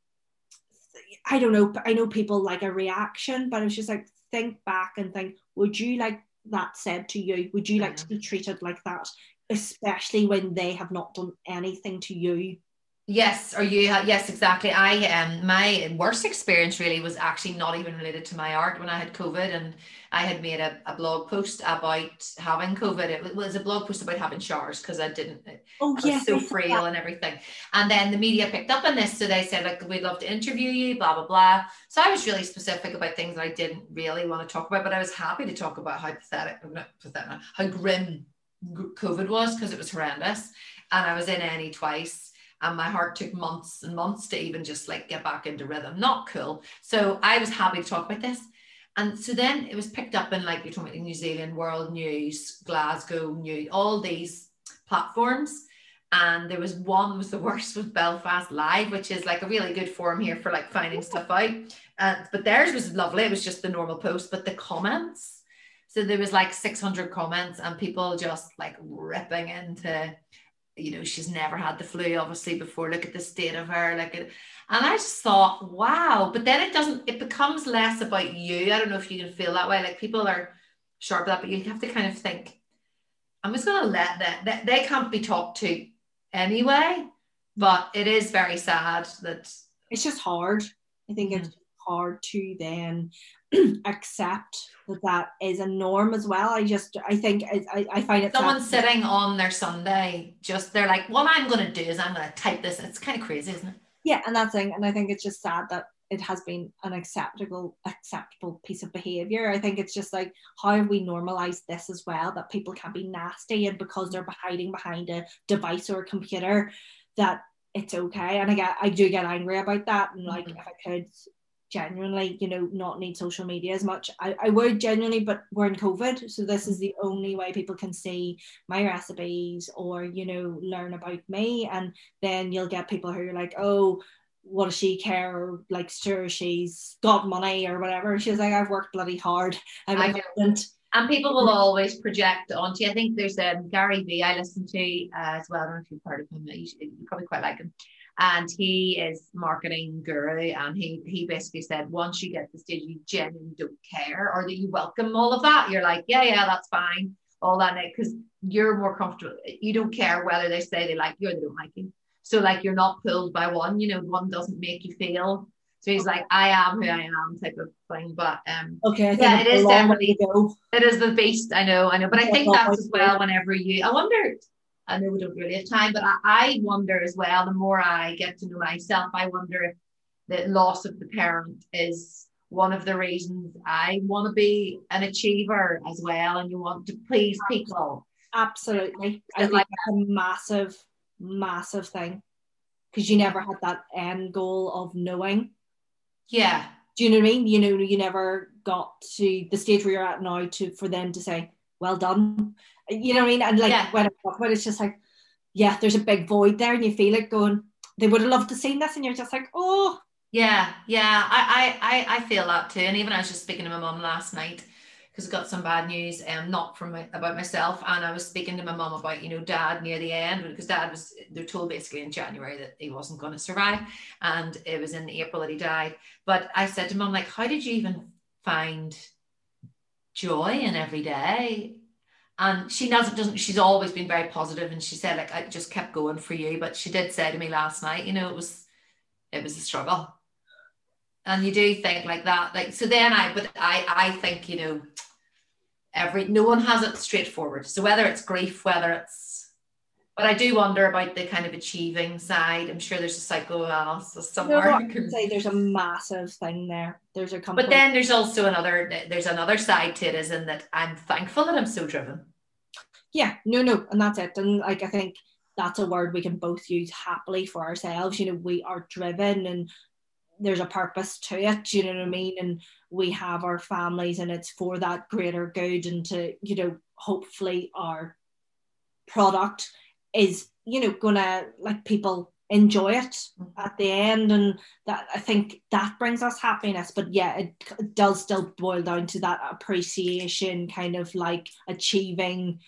i don't know i know people like a reaction but it's just like think back and think would you like that said to you? Would you like to mm. be treated like that especially when they have not done anything to you Yes, or you yes, exactly. I um my worst experience really was actually not even related to my art when I had COVID and I had made a, a blog post about having COVID. It was a blog post about having showers because I didn't oh I was so frail and everything. And then the media picked up on this. So they said, like, we'd love to interview you, blah, blah, blah. So I was really specific about things that I didn't really want to talk about, but I was happy to talk about how pathetic, not pathetic, how grim COVID was because it was horrendous. And I was in A&E twice and my heart took months and months to even just like get back into rhythm. Not cool. So I was happy to talk about this. And so then it was picked up in like you're talking about New Zealand, World News, Glasgow News, all these platforms. And there was one was the worst was Belfast Live, which is like a really good forum here for like finding stuff out. But theirs was lovely. It was just the normal post, but the comments. So there was like 600 comments and people just like ripping into you know, she's never had the flu obviously before. Look at the state of her. Like it, and I just thought, wow. But then it doesn't, it becomes less about you. I don't know if you can feel that way. Like people are sharp that, but you have to kind of think, I'm just gonna let that, that they can't be talked to anyway. But it is very sad that it's just hard. I think mm-hmm. it's hard to then [CLEARS THROAT] accept that that is a norm as well. I just, I think, I, I find it. Someone sitting on their Sunday, just they're like, what I'm going to do is I'm going to type this. It's kind of crazy, isn't it? Yeah, and that's thing, and I think it's just sad that it has been an acceptable acceptable piece of behavior. I think it's just like how have we normalized this as well that people can be nasty and because they're hiding behind a device or a computer that it's okay. And I get I do get angry about that. And like mm-hmm. if I could genuinely, you know, not need social media as much. I, I would genuinely, but we're in COVID. So this is the only way people can see my recipes or, you know, learn about me. And then you'll get people who are like, oh, what does she care? Or like, sure, she's got money or whatever. She's like, I've worked bloody hard. I'm I And people will always project onto you. I think there's um, Gary Vee I listen to uh, as well. I don't know if you've heard of him. You, should, you probably quite like him and he is marketing guru and he he basically said once you get to the stage you genuinely don't care or that you welcome all of that. You're like yeah yeah that's fine. All that because you're more comfortable you don't care whether they say they like you or they don't like you. So like you're not pulled by one you know one doesn't make you feel. So he's like i am who i am type of thing but um okay yeah it is definitely it is the beast i know i know but i think that's as well whenever you i wonder I know we don't really have time, but I, I wonder as well, the more I get to know myself, I wonder if the loss of the parent is one of the reasons I want to be an achiever as well and you want to please people. Absolutely. I think like that's a massive, massive thing because you never had that end goal of knowing. Yeah. Do you know what I mean? You know, you never got to the stage where you're at now to for them to say, well done. You know what I mean? And like yeah. when I talk about it, it's just like, yeah, there's a big void there, and you feel it going. They would have loved to see this, and you're just like, oh. Yeah, yeah, I, I, I feel that too. And even I was just speaking to my mum last night because I got some bad news, um, not from my, about myself, and I was speaking to my mum about you know dad near the end because dad was they're told basically in January that he wasn't going to survive, and it was in April that he died. But I said to mum like, how did you even find joy in every day? And she doesn't doesn't she's always been very positive and she said like I just kept going for you. But she did say to me last night you know it was it was a struggle. And you do think like that like so then I but I I think you know every no one has it straightforward. So whether it's grief whether it's but I do wonder about the kind of achieving side. I'm sure there's a psychoanalysis somewhere. No, I can say there's a massive thing there. There's a complete... but then there's also another there's another side to it, is in that I'm thankful that I'm so driven. Yeah. No no. And that's it. And like i think that's a word we can both use happily for ourselves. You know we are driven and there's a purpose to it. You know what i mean? And we have our families and it's for that greater good and to you know hopefully our product is you know gonna like people enjoy it mm-hmm. at the end and that i think that brings us happiness but yeah it, it does still boil down to that appreciation kind of like achieving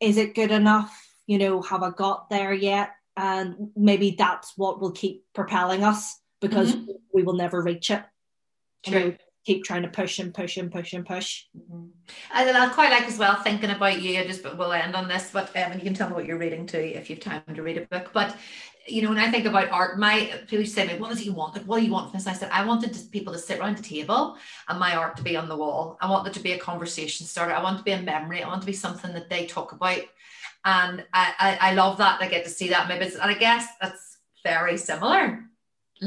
is it good enough? You know, have I got there yet? And maybe that's what will keep propelling us because mm-hmm. we will never reach it. True. Keep trying to push and push and push and push. Mm-hmm. And I quite like as well thinking about you. I just we'll end on this, but um, and you can tell me what you're reading too if you've time to read a book. But you know, when I think about art, my people say to me, "What does he want? Like, what do you want from this?" I said, "I wanted people to sit around the table and my art to be on the wall. I want there to be a conversation starter. I want to be a memory. I want to be something that they talk about, and I I, I love that. I get to see that business, and I guess that's very similar.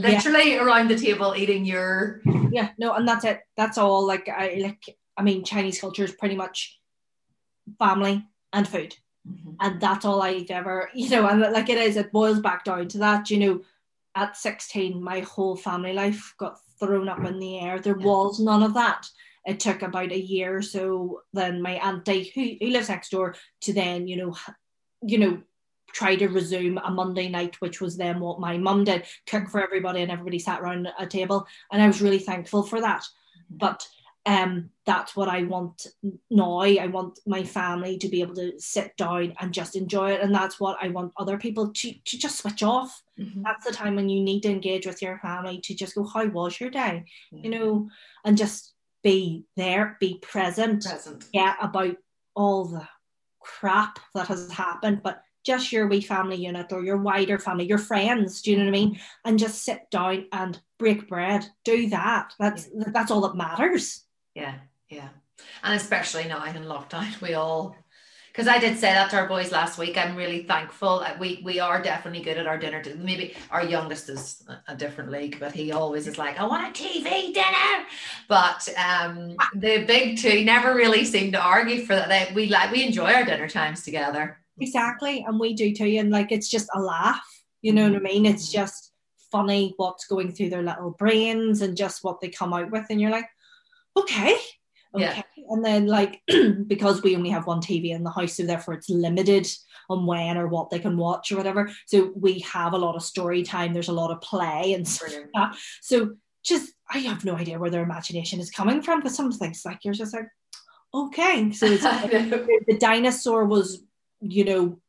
Literally yeah. around the table eating your yeah no, and that's it. That's all. Like I like. I mean, Chinese culture is pretty much family and food Mm-hmm. And that's all I've ever, [LAUGHS] you know, and like it is, it boils back down to that, you know, at 16, my whole family life got thrown up in the air. There yeah. was none of that. It took about a year or so. Then my auntie, who, who lives next door, to then, you know, you know, try to resume a Monday night, which was then what my mum did, cook for everybody, and everybody sat around a table. And I was really thankful for that. But um, that's what I want now. I want my family to be able to sit down and just enjoy it. And that's what I want other people to, to just switch off. Mm-hmm. That's the time when you need to engage with your family to just go, How was your day? Mm-hmm. You know, and just be there, be present, present. Yeah, about all the crap that has happened, but just your wee family unit or your wider family, your friends, do you know what I mean? And just sit down and break bread. Do that. That's yeah. that's all that matters yeah, yeah. And especially now in lockdown, we all because I did say that to our boys last week. I'm really thankful. That we we are definitely good at our dinner. Maybe our youngest is a different league, but he always is like, I want a TV dinner. But um, the big two never really seem to argue for that. They, we like we enjoy our dinner times together. Exactly, and we do too. And like it's just a laugh. You know what I mean? It's mm-hmm. just funny what's going through their little brains and just what they come out with, and you're like, okay okay yeah. and then like [CLEARS THROAT] because we only have one tv in the house so therefore it's limited on when or what they can watch or whatever so we have a lot of story time there's a lot of play and stuff like so just i have no idea where their imagination is coming from but some things like you're just like okay so [LAUGHS] the dinosaur was you know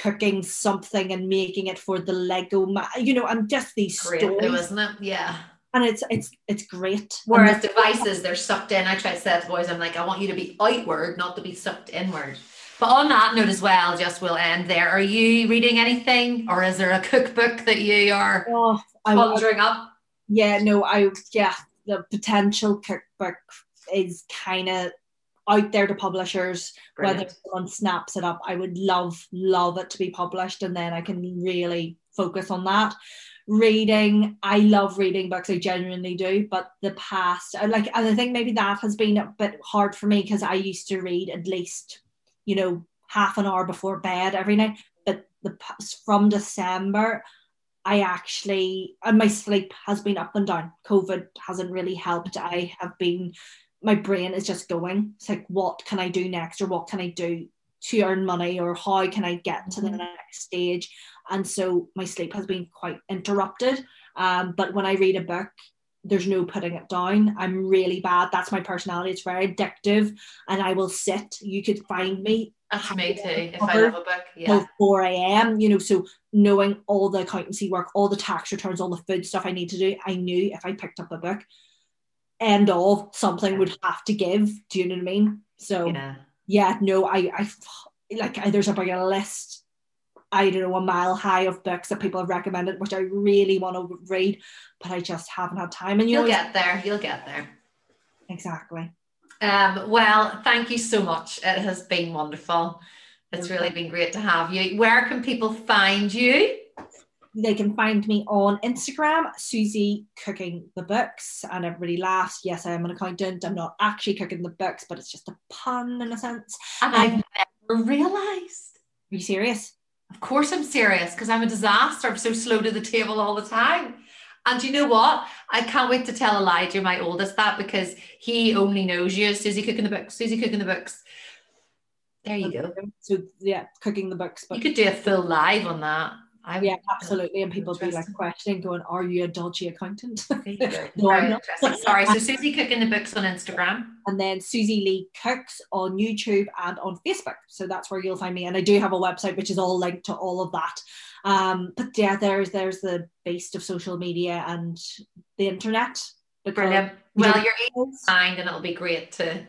cooking something and making it for the lego ma- you know and just these Great, stories wasn't it yeah and it's it's it's great. Whereas devices, they're sucked in. I try to say to boys, I'm like, I want you to be outward, not to be sucked inward. But on that note as well, just we'll end there. Are you reading anything, or is there a cookbook that you are oh, conjuring up? Yeah, no, I yeah, the potential cookbook is kind of out there to publishers. Brilliant. Whether someone snaps it up, I would love love it to be published, and then I can really focus on that reading i love reading books i genuinely do but the past uh, like and i think maybe that has been a bit hard for me because i used to read at least you know half an hour before bed every night but the from december i actually and my sleep has been up and down covid hasn't really helped i have been my brain is just going it's like what can i do next or what can i do to earn money or how can i get to the mm-hmm. next stage and so my sleep has been quite interrupted. Um, but when I read a book, there's no putting it down. I'm really bad. That's my personality. It's very addictive, and I will sit. You could find me. That's me too. If I love a book, yeah. 4 a.m. You know, so knowing all the accountancy work, all the tax returns, all the food stuff I need to do, I knew if I picked up a book, end of something would have to give. Do you know what I mean? So yeah, yeah no, I, I like I, there's about a list I don't know, a mile high of books that people have recommended, which I really want to read, but I just haven't had time. And you will get there. You'll get there. Exactly. Um, well, thank you so much. It has been wonderful. It's really been great to have you. Where can people find you? They can find me on Instagram, Susie Cooking the Books, and everybody laughs. Yes, I am an accountant. I'm not actually cooking the books, but it's just a pun in a sense. And um, I've never realised. Are you serious? Of course, I'm serious because I'm a disaster. I'm so slow to the table all the time. And you know what? I can't wait to tell Elijah, my oldest, that because he only knows you Susie cooking the books. Susie cooking the books. There you go. So yeah, cooking the books. But you could do a full live on that. I yeah, absolutely. And people be like questioning, going, Are you a dodgy accountant? [LAUGHS] [LAUGHS] no, I'm not. Sorry. So Susie cooking the books on Instagram. And then Susie Lee Cooks on YouTube and on Facebook. So that's where you'll find me. And I do have a website which is all linked to all of that. Um, but yeah, there's there's the base of social media and the internet. Brilliant. Well, you're able to find and it'll be great to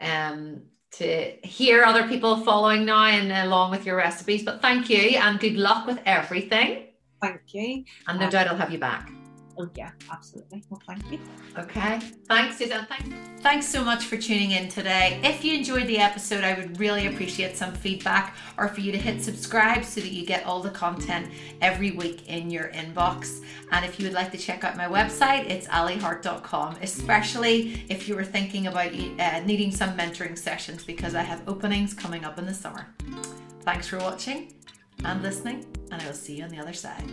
um to hear other people following now and along with your recipes. But thank you and good luck with everything. Thank you. And no Um, doubt I'll have you back. Oh yeah, absolutely. Well, thank you. Okay. Thanks, Suzanne. Thanks. Thanks so much for tuning in today. If you enjoyed the episode, I would really appreciate some feedback or for you to hit subscribe so that you get all the content every week in your inbox. And if you would like to check out my website, it's allyhart.com, especially if you were thinking about uh, needing some mentoring sessions because I have openings coming up in the summer. Thanks for watching and listening, and I will see you on the other side.